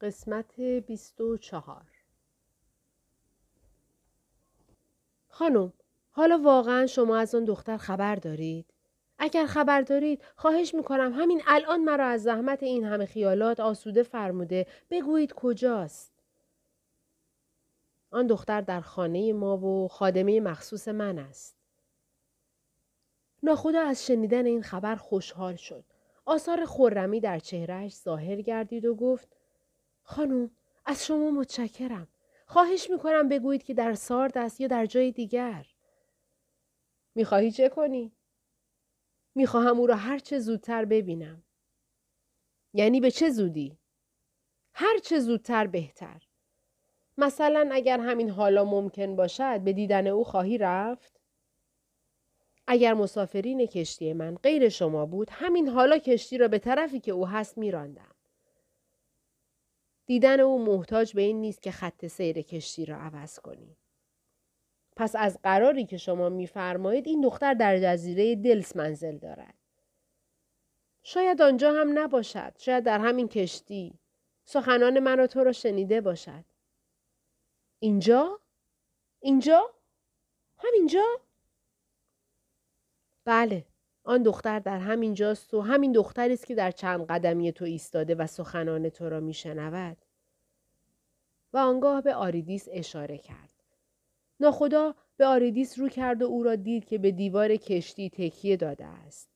قسمت بیست و چهار خانم حالا واقعا شما از آن دختر خبر دارید؟ اگر خبر دارید خواهش می‌کنم همین الان مرا از زحمت این همه خیالات آسوده فرموده بگویید کجاست. آن دختر در خانه ما و خادمه مخصوص من است. ناخدا از شنیدن این خبر خوشحال شد. آثار خورمی در چهرهش ظاهر گردید و گفت خانم از شما متشکرم. خواهش می‌کنم بگویید که در سارد است یا در جای دیگر. می‌خواهی چه کنی؟ می‌خواهم او را هر چه زودتر ببینم. یعنی به چه زودی؟ هر چه زودتر بهتر. مثلا اگر همین حالا ممکن باشد به دیدن او خواهی رفت؟ اگر مسافرین کشتی من غیر شما بود همین حالا کشتی را به طرفی که او هست میراندم. دیدن او محتاج به این نیست که خط سیر کشتی را عوض کنی. پس از قراری که شما میفرمایید این دختر در جزیره دلس منزل دارد. شاید آنجا هم نباشد. شاید در همین کشتی. سخنان من را تو را شنیده باشد. اینجا؟ اینجا؟ همینجا؟ بله. آن دختر در همین جاست و همین دختری است که در چند قدمی تو ایستاده و سخنان تو را میشنود. و آنگاه به آریدیس اشاره کرد. ناخدا به آریدیس رو کرد و او را دید که به دیوار کشتی تکیه داده است.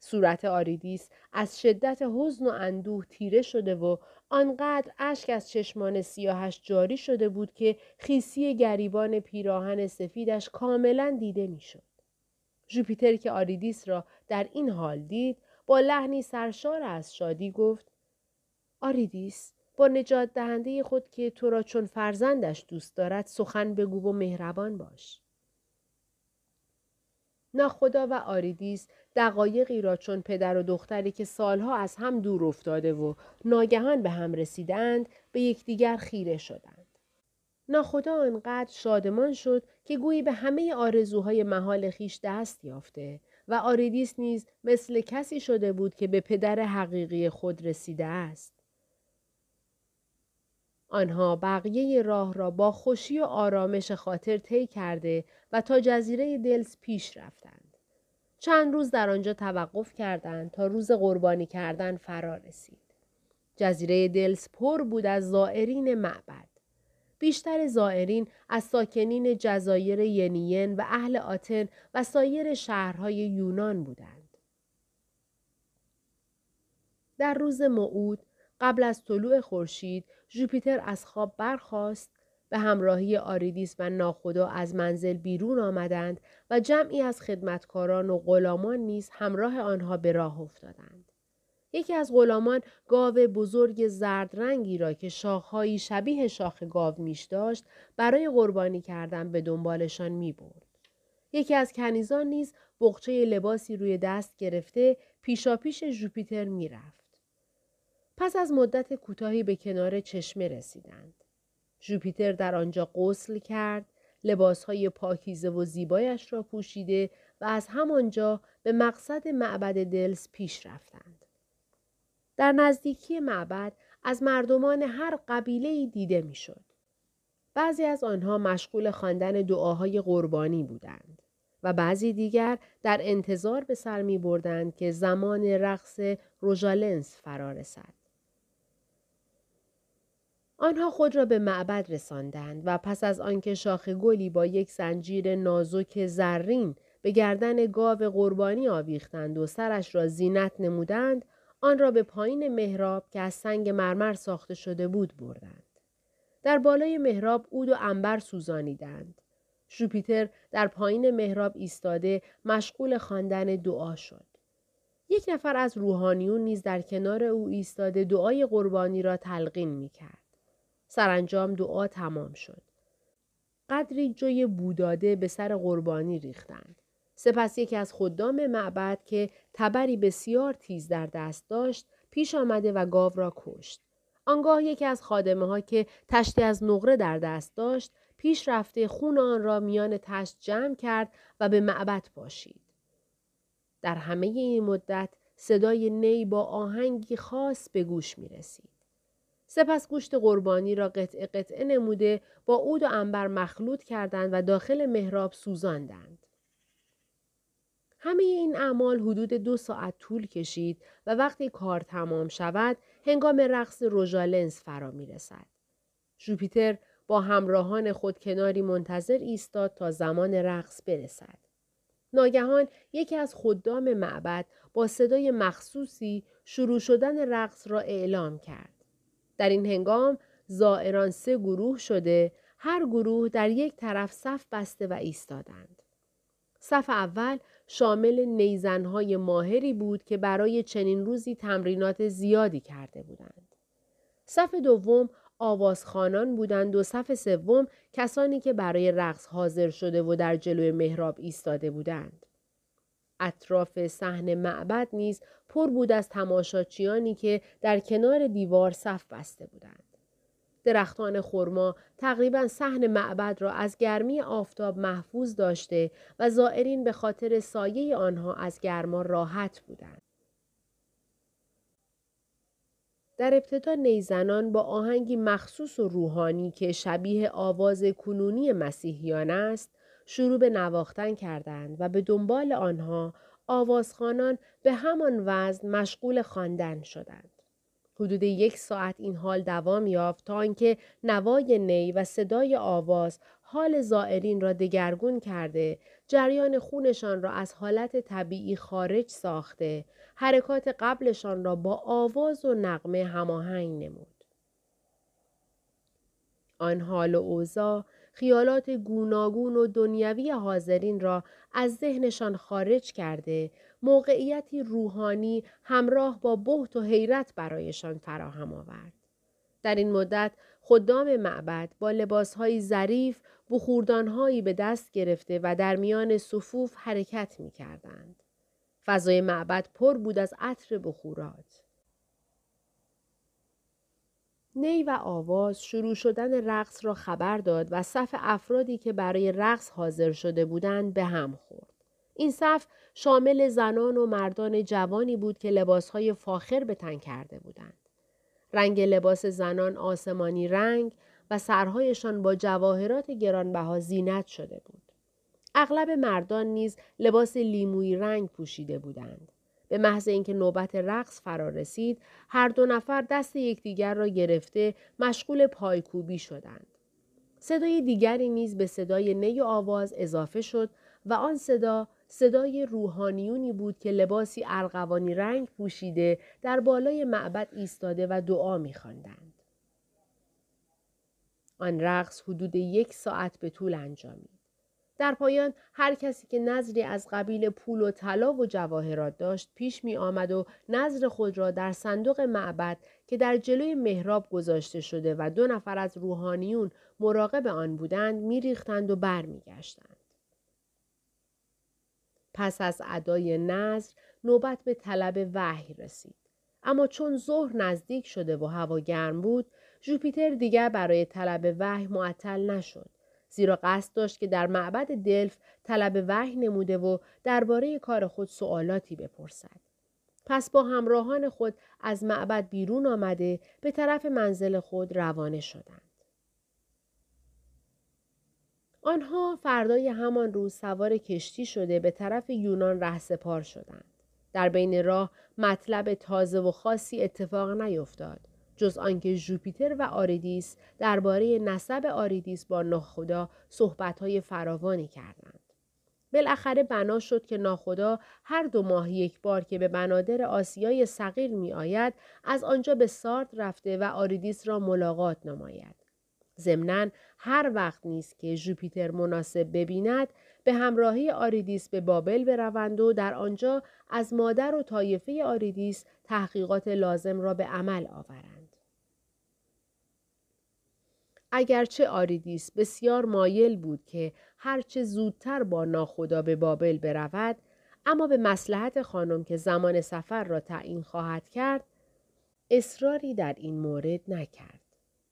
صورت آریدیس از شدت حزن و اندوه تیره شده و آنقدر اشک از چشمان سیاهش جاری شده بود که خیسی گریبان پیراهن سفیدش کاملا دیده می‌شد. ژوپیتر که آریدیس را در این حال دید با لحنی سرشار از شادی گفت آریدیس با نجات دهنده خود که تو را چون فرزندش دوست دارد سخن بگو و مهربان باش. ناخدا و آریدیس دقایقی را چون پدر و دختری که سالها از هم دور افتاده و ناگهان به هم رسیدند به یکدیگر خیره شدند. ناخدا آنقدر شادمان شد که گویی به همه آرزوهای محال خیش دست یافته و آریدیس نیز مثل کسی شده بود که به پدر حقیقی خود رسیده است. آنها بقیه راه را با خوشی و آرامش خاطر طی کرده و تا جزیره دلس پیش رفتند. چند روز در آنجا توقف کردند تا روز قربانی کردن فرا رسید. جزیره دلس پر بود از زائرین معبد. بیشتر زائرین از ساکنین جزایر ینین و اهل آتن و سایر شهرهای یونان بودند. در روز موعود قبل از طلوع خورشید ژوپیتر از خواب برخاست به همراهی آریدیس و ناخدا از منزل بیرون آمدند و جمعی از خدمتکاران و غلامان نیز همراه آنها به راه افتادند. یکی از غلامان گاو بزرگ زرد رنگی را که شاخهایی شبیه شاخ گاو میش داشت برای قربانی کردن به دنبالشان می برد. یکی از کنیزان نیز بغچه لباسی روی دست گرفته پیشاپیش ژوپیتر می‌رفت. پس از مدت کوتاهی به کنار چشمه رسیدند. ژوپیتر در آنجا غسل کرد، لباسهای پاکیزه و زیبایش را پوشیده و از همانجا به مقصد معبد دلس پیش رفتند. در نزدیکی معبد از مردمان هر قبیله دیده می‌شد. بعضی از آنها مشغول خواندن دعاهای قربانی بودند و بعضی دیگر در انتظار به سر می بردند که زمان رقص روژالنس فرا رسد. آنها خود را به معبد رساندند و پس از آنکه شاخ گلی با یک زنجیر نازک زرین به گردن گاو قربانی آویختند و سرش را زینت نمودند آن را به پایین محراب که از سنگ مرمر ساخته شده بود بردند. در بالای محراب عود و انبر سوزانیدند. ژوپیتر در پایین محراب ایستاده مشغول خواندن دعا شد. یک نفر از روحانیون نیز در کنار او ایستاده دعای قربانی را تلقین می کرد. سرانجام دعا تمام شد. قدری جوی بوداده به سر قربانی ریختند. سپس یکی از خدام معبد که تبری بسیار تیز در دست داشت پیش آمده و گاو را کشت. آنگاه یکی از خادمه ها که تشتی از نقره در دست داشت پیش رفته خون آن را میان تشت جمع کرد و به معبد پاشید. در همه این مدت صدای نی با آهنگی خاص به گوش می رسید. سپس گوشت قربانی را قطعه قطعه نموده با عود و انبر مخلوط کردند و داخل محراب سوزاندند. همه این اعمال حدود دو ساعت طول کشید و وقتی کار تمام شود هنگام رقص روژالنس فرا می رسد. جوپیتر با همراهان خود کناری منتظر ایستاد تا زمان رقص برسد. ناگهان یکی از خدام معبد با صدای مخصوصی شروع شدن رقص را اعلام کرد. در این هنگام زائران سه گروه شده هر گروه در یک طرف صف بسته و ایستادند. صف اول شامل نیزنهای ماهری بود که برای چنین روزی تمرینات زیادی کرده بودند. صف دوم آوازخانان بودند و صف سوم کسانی که برای رقص حاضر شده و در جلوی محراب ایستاده بودند. اطراف صحن معبد نیز پر بود از تماشاچیانی که در کنار دیوار صف بسته بودند. درختان خرما تقریبا صحن معبد را از گرمی آفتاب محفوظ داشته و زائرین به خاطر سایه آنها از گرما راحت بودند. در ابتدا نیزنان با آهنگی مخصوص و روحانی که شبیه آواز کنونی مسیحیان است شروع به نواختن کردند و به دنبال آنها آوازخانان به همان وزن مشغول خواندن شدند. حدود یک ساعت این حال دوام یافت تا اینکه نوای نی و صدای آواز حال زائرین را دگرگون کرده. جریان خونشان را از حالت طبیعی خارج ساخته. حرکات قبلشان را با آواز و نقمه هماهنگ نمود. آن حال و اوضاع خیالات گوناگون و دنیوی حاضرین را از ذهنشان خارج کرده موقعیتی روحانی همراه با بهت و حیرت برایشان فراهم آورد. در این مدت خدام معبد با لباسهایی ظریف بخوردانهایی به دست گرفته و در میان صفوف حرکت می کردند. فضای معبد پر بود از عطر بخورات. نی و آواز شروع شدن رقص را خبر داد و صف افرادی که برای رقص حاضر شده بودند به هم خورد. این صف شامل زنان و مردان جوانی بود که لباسهای فاخر به تن کرده بودند. رنگ لباس زنان آسمانی رنگ و سرهایشان با جواهرات گرانبها زینت شده بود. اغلب مردان نیز لباس لیموی رنگ پوشیده بودند. به محض اینکه نوبت رقص فرا رسید هر دو نفر دست یکدیگر را گرفته مشغول پایکوبی شدند صدای دیگری نیز به صدای نی آواز اضافه شد و آن صدا صدای روحانیونی بود که لباسی ارغوانی رنگ پوشیده در بالای معبد ایستاده و دعا میخواندند. آن رقص حدود یک ساعت به طول انجامید. در پایان هر کسی که نظری از قبیل پول و طلا و جواهرات داشت پیش می آمد و نظر خود را در صندوق معبد که در جلوی محراب گذاشته شده و دو نفر از روحانیون مراقب آن بودند میریختند و برمیگشتند. پس از ادای نظر نوبت به طلب وحی رسید. اما چون ظهر نزدیک شده و هوا گرم بود، جوپیتر دیگر برای طلب وحی معطل نشد. زیرا قصد داشت که در معبد دلف طلب وحی نموده و درباره کار خود سوالاتی بپرسد. پس با همراهان خود از معبد بیرون آمده به طرف منزل خود روانه شدند. آنها فردای همان روز سوار کشتی شده به طرف یونان رهسپار شدند. در بین راه مطلب تازه و خاصی اتفاق نیفتاد جز آنکه ژوپیتر و آریدیس درباره نسب آریدیس با ناخدا صحبتهای فراوانی کردند. بالاخره بنا شد که ناخدا هر دو ماه یک بار که به بنادر آسیای صغیر می آید از آنجا به سارد رفته و آریدیس را ملاقات نماید. ضمنا هر وقت نیز که ژوپیتر مناسب ببیند به همراهی آریدیس به بابل بروند و در آنجا از مادر و طایفه آریدیس تحقیقات لازم را به عمل آورند. اگرچه آریدیس بسیار مایل بود که هرچه زودتر با ناخدا به بابل برود اما به مصلحت خانم که زمان سفر را تعیین خواهد کرد اصراری در این مورد نکرد.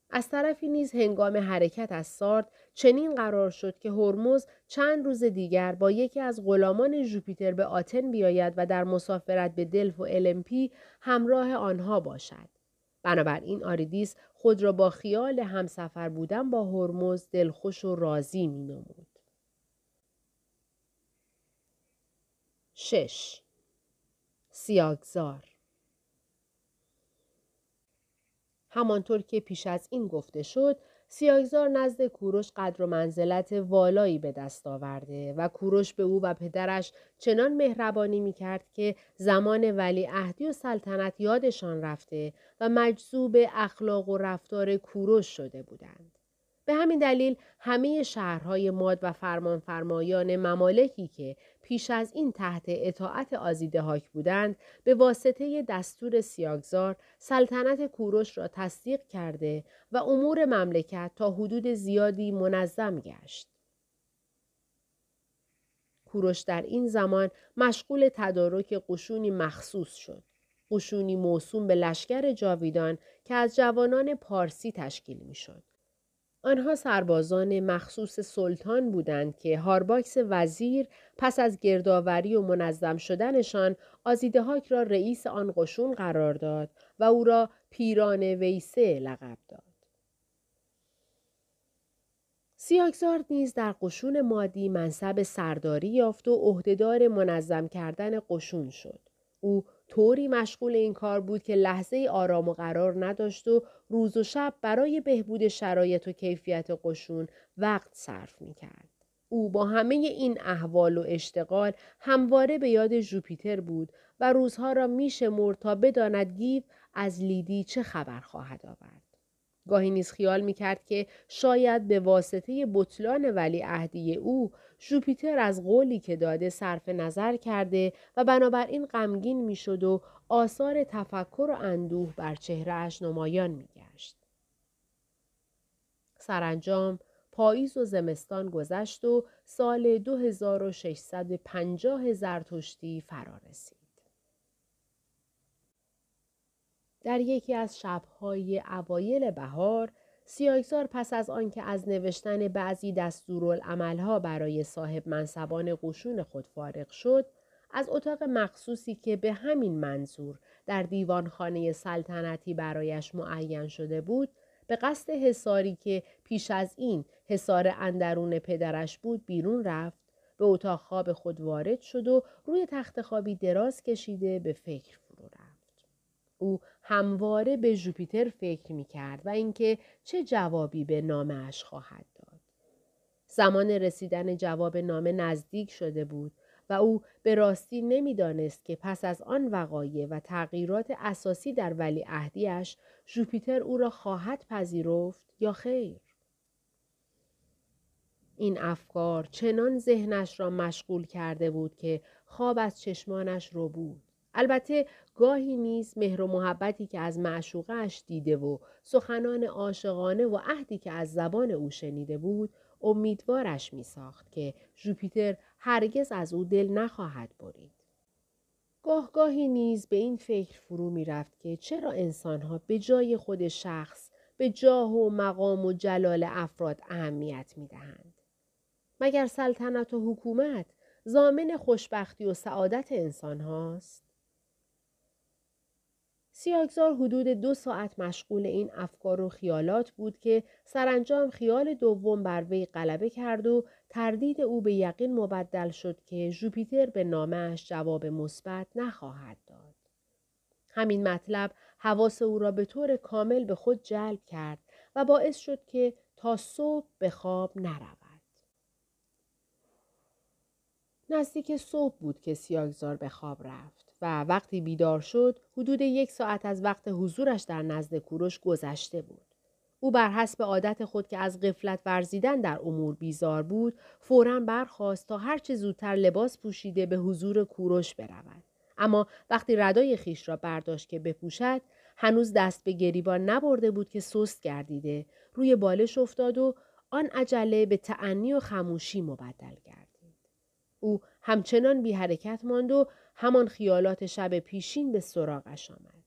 از طرفی نیز هنگام حرکت از سارد چنین قرار شد که هرمز چند روز دیگر با یکی از غلامان ژوپیتر به آتن بیاید و در مسافرت به دلف و المپی همراه آنها باشد. بنابراین آریدیس خود را با خیال همسفر بودن با هرمز دلخوش و راضی می نمود. شش سیاگزار همانطور که پیش از این گفته شد سیاگزار نزد کوروش قدر و منزلت والایی به دست آورده و کوروش به او و پدرش چنان مهربانی می کرد که زمان ولی عهدی و سلطنت یادشان رفته و مجذوب اخلاق و رفتار کوروش شده بودند. به همین دلیل همه شهرهای ماد و فرمانفرمایان ممالکی که پیش از این تحت اطاعت آزیدهاک بودند به واسطه دستور سیاگزار سلطنت کوروش را تصدیق کرده و امور مملکت تا حدود زیادی منظم گشت. کوروش در این زمان مشغول تدارک قشونی مخصوص شد. قشونی موسوم به لشکر جاویدان که از جوانان پارسی تشکیل می شد. آنها سربازان مخصوص سلطان بودند که هارباکس وزیر پس از گردآوری و منظم شدنشان آزیدهاک را رئیس آن قشون قرار داد و او را پیران ویسه لقب داد. سیاگزارد نیز در قشون مادی منصب سرداری یافت و عهدهدار منظم کردن قشون شد. او طوری مشغول این کار بود که لحظه آرام و قرار نداشت و روز و شب برای بهبود شرایط و کیفیت قشون وقت صرف می کرد. او با همه این احوال و اشتغال همواره به یاد جوپیتر بود و روزها را می تا بداند گیو از لیدی چه خبر خواهد آورد. گاهی نیز خیال می کرد که شاید به واسطه بطلان ولی عهدی او ژوپیتر از قولی که داده صرف نظر کرده و بنابراین غمگین می‌شد و آثار تفکر و اندوه بر چهرهش نمایان میگشت. سرانجام پاییز و زمستان گذشت و سال 2650 زرتشتی فرا رسید. در یکی از شبهای اوایل بهار سیاگزار پس از آنکه از نوشتن بعضی دستورالعملها برای صاحب منصبان قشون خود فارغ شد از اتاق مخصوصی که به همین منظور در دیوانخانه سلطنتی برایش معین شده بود به قصد حساری که پیش از این حسار اندرون پدرش بود بیرون رفت به اتاق خواب خود وارد شد و روی تخت خوابی دراز کشیده به فکر فرو رفت. او همواره به ژوپیتر فکر می کرد و اینکه چه جوابی به نامش خواهد داد. زمان رسیدن جواب نامه نزدیک شده بود و او به راستی نمی‌دانست که پس از آن وقایع و تغییرات اساسی در ولی عهدیش ژوپیتر او را خواهد پذیرفت یا خیر. این افکار چنان ذهنش را مشغول کرده بود که خواب از چشمانش رو بود. البته گاهی نیز مهر و محبتی که از معشوقش دیده و سخنان عاشقانه و عهدی که از زبان او شنیده بود امیدوارش می ساخت که ژوپیتر هرگز از او دل نخواهد برید. گاه گاهی نیز به این فکر فرو می رفت که چرا انسانها به جای خود شخص به جاه و مقام و جلال افراد اهمیت می دهند. مگر سلطنت و حکومت زامن خوشبختی و سعادت انسان هاست؟ سیاگزار حدود دو ساعت مشغول این افکار و خیالات بود که سرانجام خیال دوم بر وی غلبه کرد و تردید او به یقین مبدل شد که ژوپیتر به نامش جواب مثبت نخواهد داد. همین مطلب حواس او را به طور کامل به خود جلب کرد و باعث شد که تا صبح به خواب نرود. نزدیک صبح بود که سیاگزار به خواب رفت. و وقتی بیدار شد حدود یک ساعت از وقت حضورش در نزد کوروش گذشته بود. او بر حسب عادت خود که از قفلت ورزیدن در امور بیزار بود فورا برخواست تا هرچه زودتر لباس پوشیده به حضور کوروش برود اما وقتی ردای خیش را برداشت که بپوشد هنوز دست به گریبان نبرده بود که سست گردیده روی بالش افتاد و آن عجله به تعنی و خموشی مبدل گردید او همچنان بی حرکت ماند و همان خیالات شب پیشین به سراغش آمد.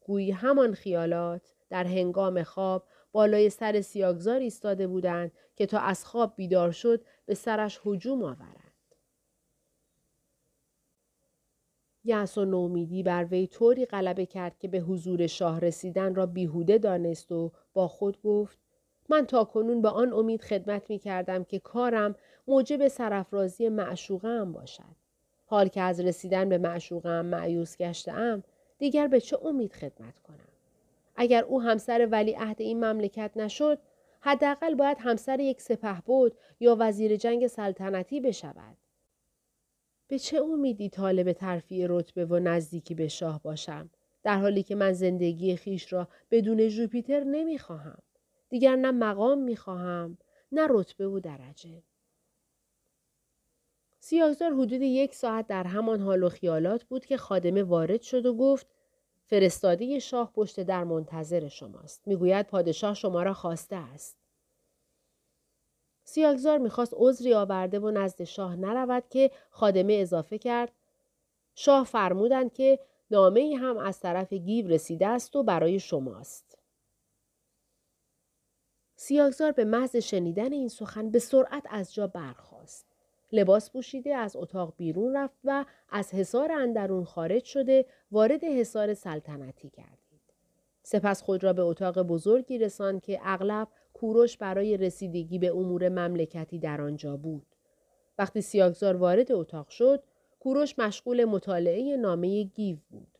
گویی همان خیالات در هنگام خواب بالای سر سیاگزار ایستاده بودند که تا از خواب بیدار شد به سرش هجوم آورند. یأس و نومیدی بر وی طوری غلبه کرد که به حضور شاه رسیدن را بیهوده دانست و با خود گفت من تا کنون به آن امید خدمت می کردم که کارم موجب سرفرازی معشوقم باشد. حال که از رسیدن به معشوقم معیوس گشتم دیگر به چه امید خدمت کنم؟ اگر او همسر ولی عهد این مملکت نشد حداقل باید همسر یک سپه بود یا وزیر جنگ سلطنتی بشود. به چه امیدی طالب ترفیع رتبه و نزدیکی به شاه باشم در حالی که من زندگی خیش را بدون جوپیتر نمی‌خواهم دیگر نه مقام می‌خواهم نه رتبه و درجه سیاهزار حدود یک ساعت در همان حال و خیالات بود که خادمه وارد شد و گفت فرستاده شاه پشت در منتظر شماست. می‌گوید پادشاه شما را خواسته است. سیاگزار می‌خواست عذری آورده و نزد شاه نرود که خادمه اضافه کرد. شاه فرمودند که نامه هم از طرف گیو رسیده است و برای شماست. سیاگزار به محض شنیدن این سخن به سرعت از جا برخاست. لباس پوشیده از اتاق بیرون رفت و از حصار اندرون خارج شده وارد حصار سلطنتی گردید. سپس خود را به اتاق بزرگی رساند که اغلب کوروش برای رسیدگی به امور مملکتی در آنجا بود. وقتی سیاگزار وارد اتاق شد، کوروش مشغول مطالعه نامه گیو بود.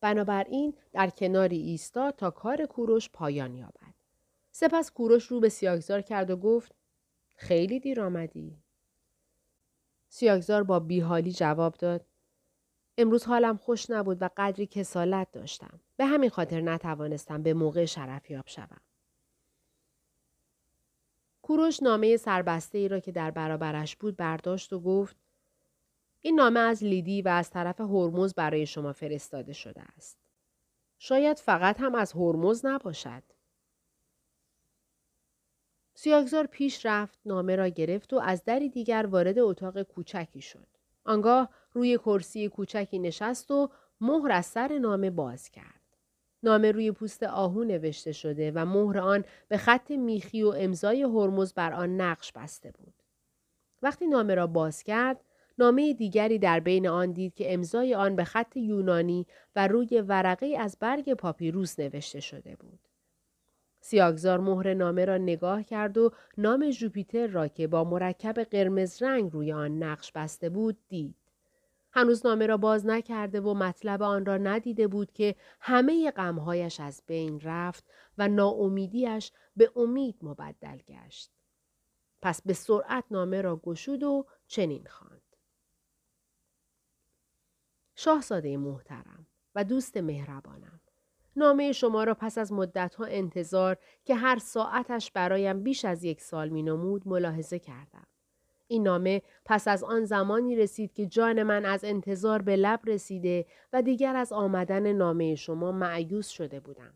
بنابراین در کناری ایستاد تا کار کوروش پایان یابد. سپس کوروش رو به سیاگزار کرد و گفت خیلی دیر آمدی. سیاگزار با بیحالی جواب داد. امروز حالم خوش نبود و قدری کسالت داشتم. به همین خاطر نتوانستم به موقع شرفیاب شوم. کوروش نامه سربسته ای را که در برابرش بود برداشت و گفت این نامه از لیدی و از طرف هرمز برای شما فرستاده شده است. شاید فقط هم از هرمز نباشد. سیاگزار پیش رفت نامه را گرفت و از دری دیگر وارد اتاق کوچکی شد. آنگاه روی کرسی کوچکی نشست و مهر از سر نامه باز کرد. نامه روی پوست آهو نوشته شده و مهر آن به خط میخی و امضای هرمز بر آن نقش بسته بود. وقتی نامه را باز کرد، نامه دیگری در بین آن دید که امضای آن به خط یونانی و روی ورقه از برگ پاپیروس نوشته شده بود. سیاگزار مهر نامه را نگاه کرد و نام جوپیتر را که با مرکب قرمز رنگ روی آن نقش بسته بود دید. هنوز نامه را باز نکرده و مطلب آن را ندیده بود که همه غمهایش از بین رفت و ناامیدیش به امید مبدل گشت. پس به سرعت نامه را گشود و چنین خواند. شاهزاده محترم و دوست مهربانم نامه شما را پس از مدتها انتظار که هر ساعتش برایم بیش از یک سال می نمود ملاحظه کردم. این نامه پس از آن زمانی رسید که جان من از انتظار به لب رسیده و دیگر از آمدن نامه شما معیوس شده بودم.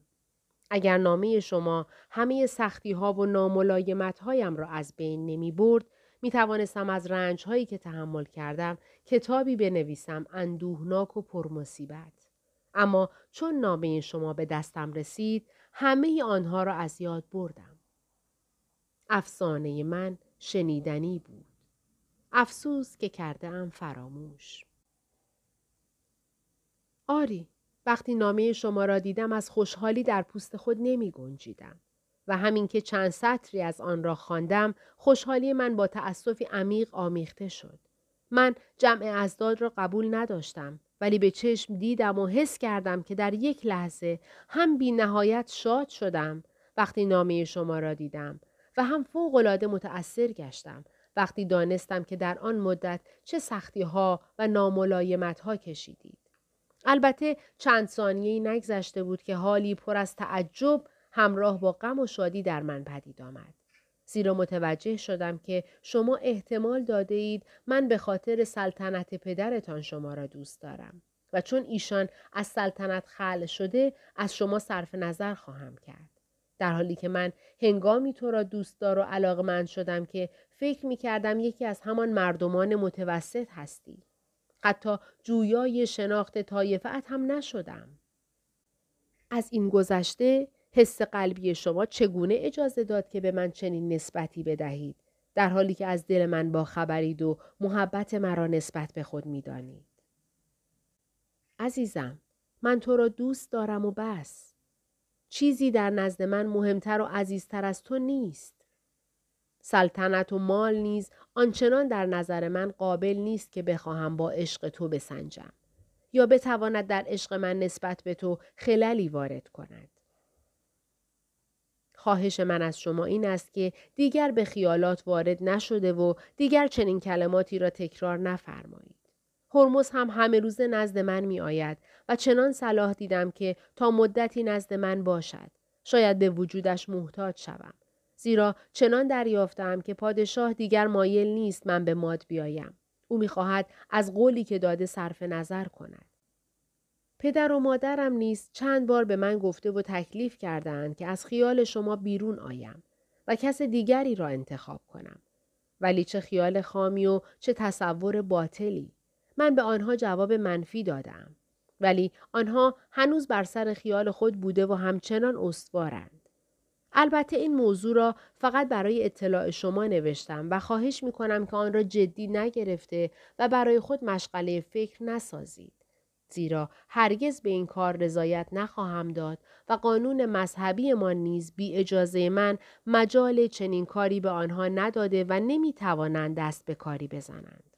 اگر نامه شما همه سختی ها و ناملایمت هایم را از بین نمی برد، می توانستم از رنج هایی که تحمل کردم کتابی بنویسم اندوهناک و پرمصیبت. اما چون نامه شما به دستم رسید همه آنها را از یاد بردم. افسانه من شنیدنی بود. افسوس که کرده ام فراموش. آری، وقتی نامه شما را دیدم از خوشحالی در پوست خود نمی گنجیدم. و همین که چند سطری از آن را خواندم خوشحالی من با تأسفی عمیق آمیخته شد. من جمع ازداد را قبول نداشتم ولی به چشم دیدم و حس کردم که در یک لحظه هم بی نهایت شاد شدم وقتی نامه شما را دیدم و هم فوقالعاده متأثر گشتم وقتی دانستم که در آن مدت چه سختی ها و ناملایمت ها کشیدید. البته چند ثانیه نگذشته بود که حالی پر از تعجب همراه با غم و شادی در من پدید آمد. زیرا متوجه شدم که شما احتمال داده اید من به خاطر سلطنت پدرتان شما را دوست دارم و چون ایشان از سلطنت خل شده از شما صرف نظر خواهم کرد. در حالی که من هنگامی تو را دوستدار و علاقمند شدم که فکر می کردم یکی از همان مردمان متوسط هستی. حتی جویای شناخت طایفت هم نشدم. از این گذشته حس قلبی شما چگونه اجازه داد که به من چنین نسبتی بدهید در حالی که از دل من با خبرید و محبت مرا نسبت به خود می‌دانید عزیزم من تو را دوست دارم و بس. چیزی در نزد من مهمتر و عزیزتر از تو نیست. سلطنت و مال نیز آنچنان در نظر من قابل نیست که بخواهم با عشق تو بسنجم. یا بتواند در عشق من نسبت به تو خللی وارد کند. خواهش من از شما این است که دیگر به خیالات وارد نشده و دیگر چنین کلماتی را تکرار نفرمایید. هرمز هم همه روز نزد من می آید و چنان صلاح دیدم که تا مدتی نزد من باشد. شاید به وجودش محتاج شوم. زیرا چنان دریافتم که پادشاه دیگر مایل نیست من به ماد بیایم. او می‌خواهد از قولی که داده صرف نظر کند. پدر و مادرم نیز چند بار به من گفته و تکلیف کردند که از خیال شما بیرون آیم و کس دیگری را انتخاب کنم. ولی چه خیال خامی و چه تصور باطلی. من به آنها جواب منفی دادم. ولی آنها هنوز بر سر خیال خود بوده و همچنان استوارند. البته این موضوع را فقط برای اطلاع شما نوشتم و خواهش می کنم که آن را جدی نگرفته و برای خود مشغله فکر نسازید. زیرا هرگز به این کار رضایت نخواهم داد و قانون مذهبی ما نیز بی اجازه من مجال چنین کاری به آنها نداده و نمی توانند دست به کاری بزنند.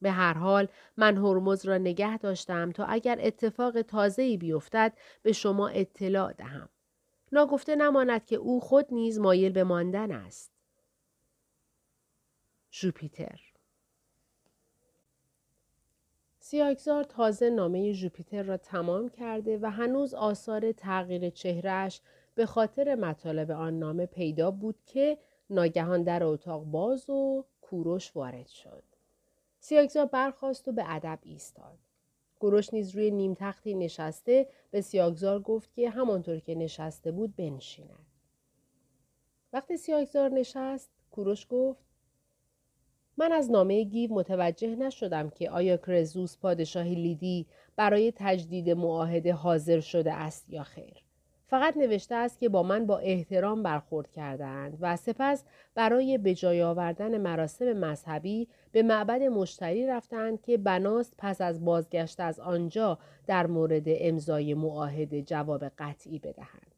به هر حال من هرمز را نگه داشتم تا اگر اتفاق تازه‌ای بیفتد به شما اطلاع دهم. ناگفته نماند که او خود نیز مایل به ماندن است. ژوپیتر سیاکزار تازه نامه ژوپیتر را تمام کرده و هنوز آثار تغییر چهرهش به خاطر مطالب آن نامه پیدا بود که ناگهان در اتاق باز و کوروش وارد شد. سیاکزار برخواست و به ادب ایستاد. کوروش نیز روی نیم تختی نشسته به سیاکزار گفت که همانطور که نشسته بود بنشیند. وقتی سیاکزار نشست کوروش گفت من از نامه گیو متوجه نشدم که آیا کرزوس پادشاه لیدی برای تجدید معاهده حاضر شده است یا خیر. فقط نوشته است که با من با احترام برخورد کردند و سپس برای به جای آوردن مراسم مذهبی به معبد مشتری رفتند که بناست پس از بازگشت از آنجا در مورد امضای معاهده جواب قطعی بدهند.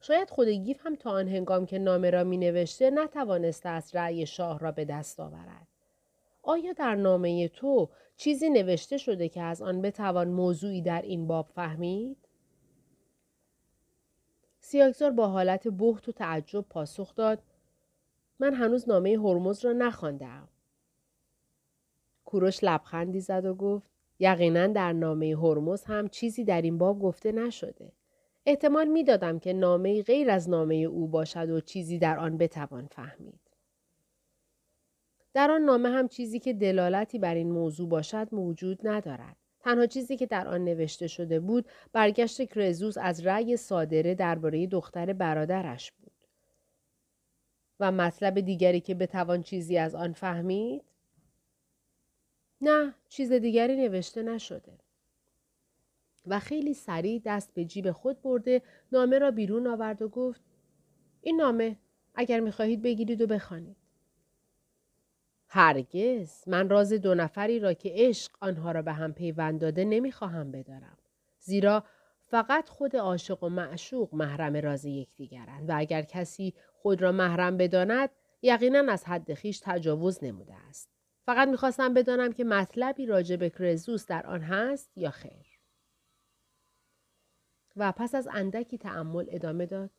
شاید خود گیف هم تا آن هنگام که نامه را می نوشته نتوانسته است رأی شاه را به دست آورد. آیا در نامه تو چیزی نوشته شده که از آن بتوان موضوعی در این باب فهمید؟ سیاکزار با حالت بحت و تعجب پاسخ داد من هنوز نامه هرمز را نخواندم. کوروش لبخندی زد و گفت یقینا در نامه هرمز هم چیزی در این باب گفته نشده. احتمال می‌دادم که نامه غیر از نامه او باشد و چیزی در آن بتوان فهمید. در آن نامه هم چیزی که دلالتی بر این موضوع باشد موجود ندارد. تنها چیزی که در آن نوشته شده بود برگشت کرزوس از رأی صادره درباره دختر برادرش بود. و مطلب دیگری که بتوان چیزی از آن فهمید؟ نه، چیز دیگری نوشته نشده. و خیلی سریع دست به جیب خود برده نامه را بیرون آورد و گفت این نامه اگر می‌خواهید بگیرید و بخوانید. هرگز من راز دو نفری را که عشق آنها را به هم پیوند داده نمی‌خواهم بدارم. زیرا فقط خود عاشق و معشوق محرم راز یکدیگرند و اگر کسی خود را محرم بداند یقینا از حد خیش تجاوز نموده است. فقط می‌خواستم بدانم که مطلبی راجع به کرزوس در آن هست یا خیر. و پس از اندکی تعمل ادامه داد.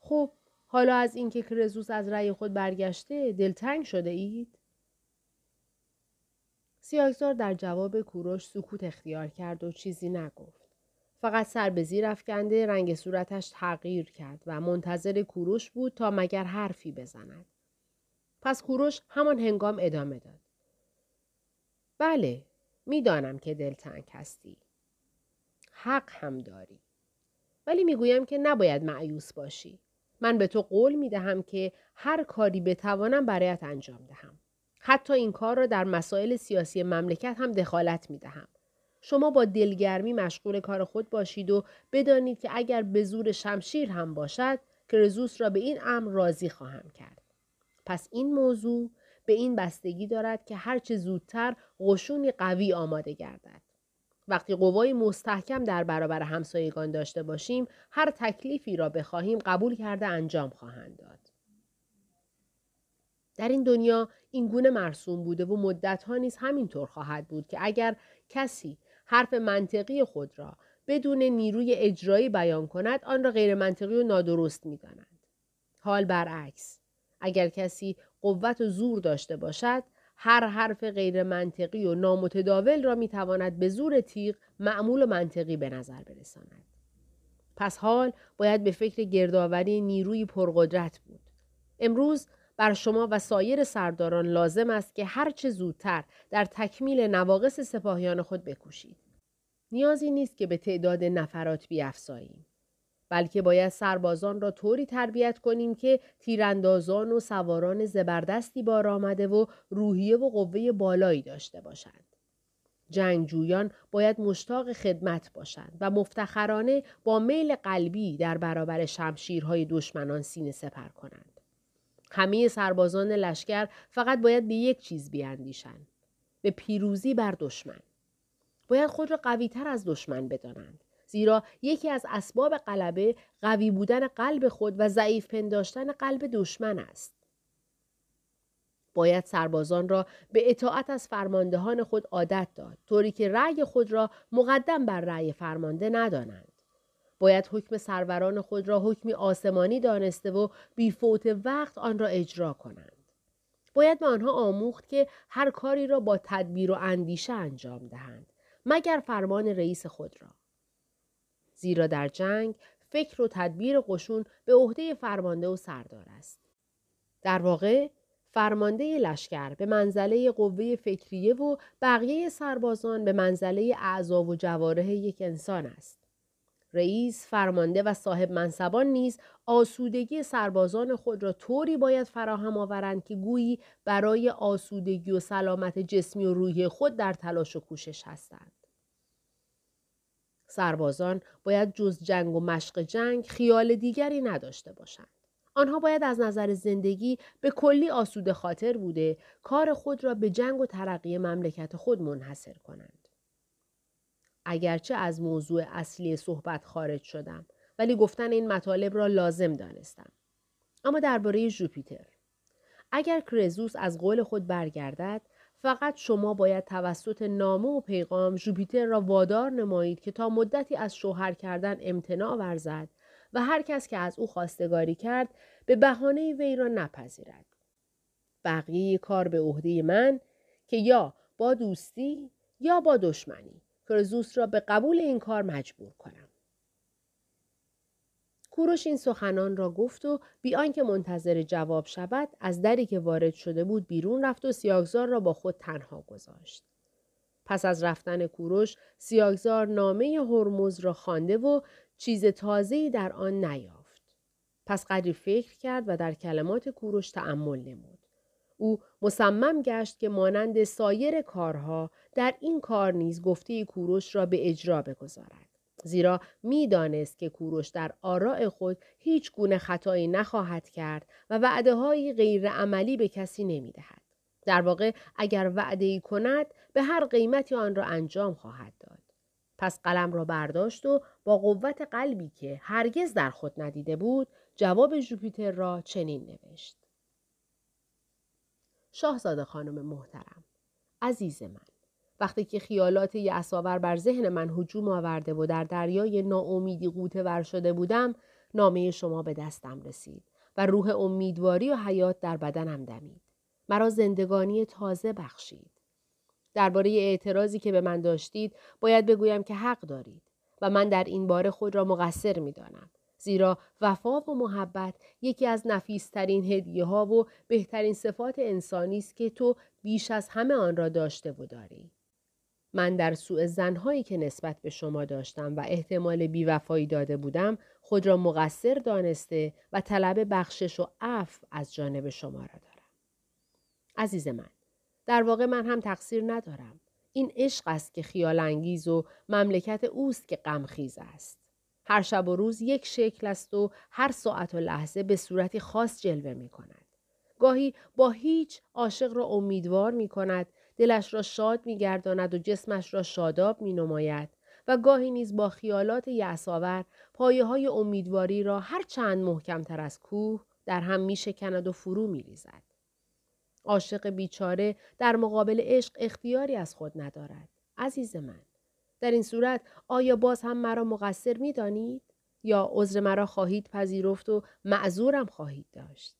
خب حالا از اینکه کرزوس از رأی خود برگشته دلتنگ شده اید؟ سیاکزار در جواب کوروش سکوت اختیار کرد و چیزی نگفت. فقط سر به زیر افکنده رنگ صورتش تغییر کرد و منتظر کوروش بود تا مگر حرفی بزند. پس کوروش همان هنگام ادامه داد. بله، می‌دانم که دلتنگ هستی. حق هم داری. ولی می‌گویم که نباید معیوس باشی. من به تو قول می دهم که هر کاری بتوانم برایت انجام دهم. حتی این کار را در مسائل سیاسی مملکت هم دخالت می دهم. شما با دلگرمی مشغول کار خود باشید و بدانید که اگر به زور شمشیر هم باشد کرزوس را به این امر راضی خواهم کرد. پس این موضوع به این بستگی دارد که هرچه زودتر قشونی قوی آماده گردد. وقتی قوای مستحکم در برابر همسایگان داشته باشیم هر تکلیفی را بخواهیم قبول کرده انجام خواهند داد در این دنیا این گونه مرسوم بوده و مدتها نیز همینطور خواهد بود که اگر کسی حرف منطقی خود را بدون نیروی اجرایی بیان کند آن را غیر منطقی و نادرست می دانند. حال برعکس اگر کسی قوت و زور داشته باشد هر حرف غیر منطقی و نامتداول را می تواند به زور تیغ معمول و منطقی به نظر برساند. پس حال باید به فکر گردآوری نیروی پرقدرت بود. امروز بر شما و سایر سرداران لازم است که هرچه زودتر در تکمیل نواقص سپاهیان خود بکوشید. نیازی نیست که به تعداد نفرات بیافزاییم. بلکه باید سربازان را طوری تربیت کنیم که تیراندازان و سواران زبردستی بار آمده و روحیه و قوه بالایی داشته باشند. جنگجویان باید مشتاق خدمت باشند و مفتخرانه با میل قلبی در برابر شمشیرهای دشمنان سینه سپر کنند. همه سربازان لشکر فقط باید به یک چیز بیاندیشند. به پیروزی بر دشمن. باید خود را قویتر از دشمن بدانند. زیرا یکی از اسباب غلبه قوی بودن قلب خود و ضعیف پنداشتن قلب دشمن است. باید سربازان را به اطاعت از فرماندهان خود عادت داد طوری که رأی خود را مقدم بر رأی فرمانده ندانند. باید حکم سروران خود را حکمی آسمانی دانسته و بیفوت وقت آن را اجرا کنند. باید به آنها آموخت که هر کاری را با تدبیر و اندیشه انجام دهند مگر فرمان رئیس خود را. زیرا در جنگ فکر و تدبیر قشون به عهده فرمانده و سردار است. در واقع فرمانده لشکر به منزله قوه فکریه و بقیه سربازان به منزله اعضا و جواره یک انسان است. رئیس، فرمانده و صاحب منصبان نیز آسودگی سربازان خود را طوری باید فراهم آورند که گویی برای آسودگی و سلامت جسمی و روحی خود در تلاش و کوشش هستند. سربازان باید جز جنگ و مشق جنگ خیال دیگری نداشته باشند. آنها باید از نظر زندگی به کلی آسوده خاطر بوده کار خود را به جنگ و ترقی مملکت خود منحصر کنند. اگرچه از موضوع اصلی صحبت خارج شدم ولی گفتن این مطالب را لازم دانستم. اما درباره ژوپیتر اگر کرزوس از قول خود برگردد فقط شما باید توسط نامه و پیغام ژوپیتر را وادار نمایید که تا مدتی از شوهر کردن امتناع ورزد و هر کس که از او خواستگاری کرد به بهانه وی را نپذیرد. بقیه کار به عهده من که یا با دوستی یا با دشمنی کرزوس را به قبول این کار مجبور کنم. کوروش این سخنان را گفت و بی آنکه منتظر جواب شود از دری که وارد شده بود بیرون رفت و سیاگزار را با خود تنها گذاشت. پس از رفتن کوروش سیاگزار نامه هرمز را خوانده و چیز تازه‌ای در آن نیافت. پس قدری فکر کرد و در کلمات کوروش تأمل نمود. او مصمم گشت که مانند سایر کارها در این کار نیز گفته کوروش را به اجرا بگذارد. زیرا می‌دانست که کوروش در آراء خود هیچ گونه خطایی نخواهد کرد و وعده های غیر عملی به کسی نمی دهد. در واقع اگر وعده ای کند به هر قیمتی آن را انجام خواهد داد. پس قلم را برداشت و با قوت قلبی که هرگز در خود ندیده بود جواب ژوپیتر را چنین نوشت. شاهزاده خانم محترم عزیز من وقتی که خیالات یعصاور بر ذهن من هجوم آورده و در دریای ناامیدی قوطه ور شده بودم نامه شما به دستم رسید و روح امیدواری و حیات در بدنم دمید مرا زندگانی تازه بخشید درباره اعتراضی که به من داشتید باید بگویم که حق دارید و من در این باره خود را مقصر می دانم. زیرا وفا و محبت یکی از نفیسترین هدیه ها و بهترین صفات انسانی است که تو بیش از همه آن را داشته و داری. من در سوء زنهایی که نسبت به شما داشتم و احتمال بیوفایی داده بودم خود را مقصر دانسته و طلب بخشش و عفو از جانب شما را دارم. عزیز من، در واقع من هم تقصیر ندارم. این عشق است که خیال انگیز و مملکت اوست که غمخیز است. هر شب و روز یک شکل است و هر ساعت و لحظه به صورتی خاص جلوه می کند. گاهی با هیچ عاشق را امیدوار می کند دلش را شاد میگرداند و جسمش را شاداب می نماید و گاهی نیز با خیالات یعصاور پایه های امیدواری را هر چند محکمتر از کوه در هم می شکند و فرو می ریزد. عاشق بیچاره در مقابل عشق اختیاری از خود ندارد. عزیز من. در این صورت آیا باز هم مرا مقصر می دانید؟ یا عذر مرا خواهید پذیرفت و معذورم خواهید داشت؟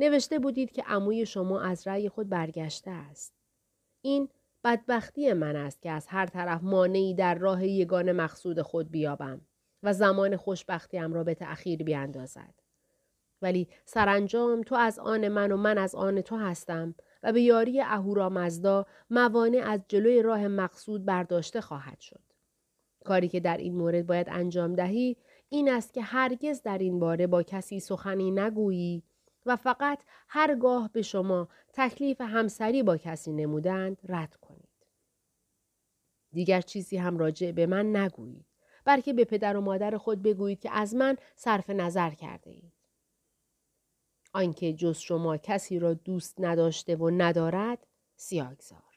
نوشته بودید که عموی شما از رأی خود برگشته است. این بدبختی من است که از هر طرف مانعی در راه یگان مقصود خود بیابم و زمان خوشبختیم را به تأخیر بیاندازد. ولی سرانجام تو از آن من و من از آن تو هستم و به یاری مزدا موانع از جلوی راه مقصود برداشته خواهد شد. کاری که در این مورد باید انجام دهی این است که هرگز در این باره با کسی سخنی نگویی و فقط هرگاه به شما تکلیف همسری با کسی نمودند رد کنید. دیگر چیزی هم راجع به من نگویید. بلکه به پدر و مادر خود بگویید که از من صرف نظر کرده اید. آنکه جز شما کسی را دوست نداشته و ندارد سیاگزار.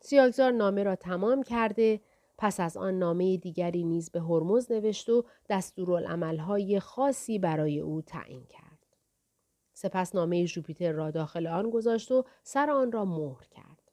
سیاگزار نامه را تمام کرده پس از آن نامه دیگری نیز به هرمز نوشت و دستورالعملهای خاصی برای او تعیین کرد. سپس نامه ژوپیتر را داخل آن گذاشت و سر آن را مهر کرد.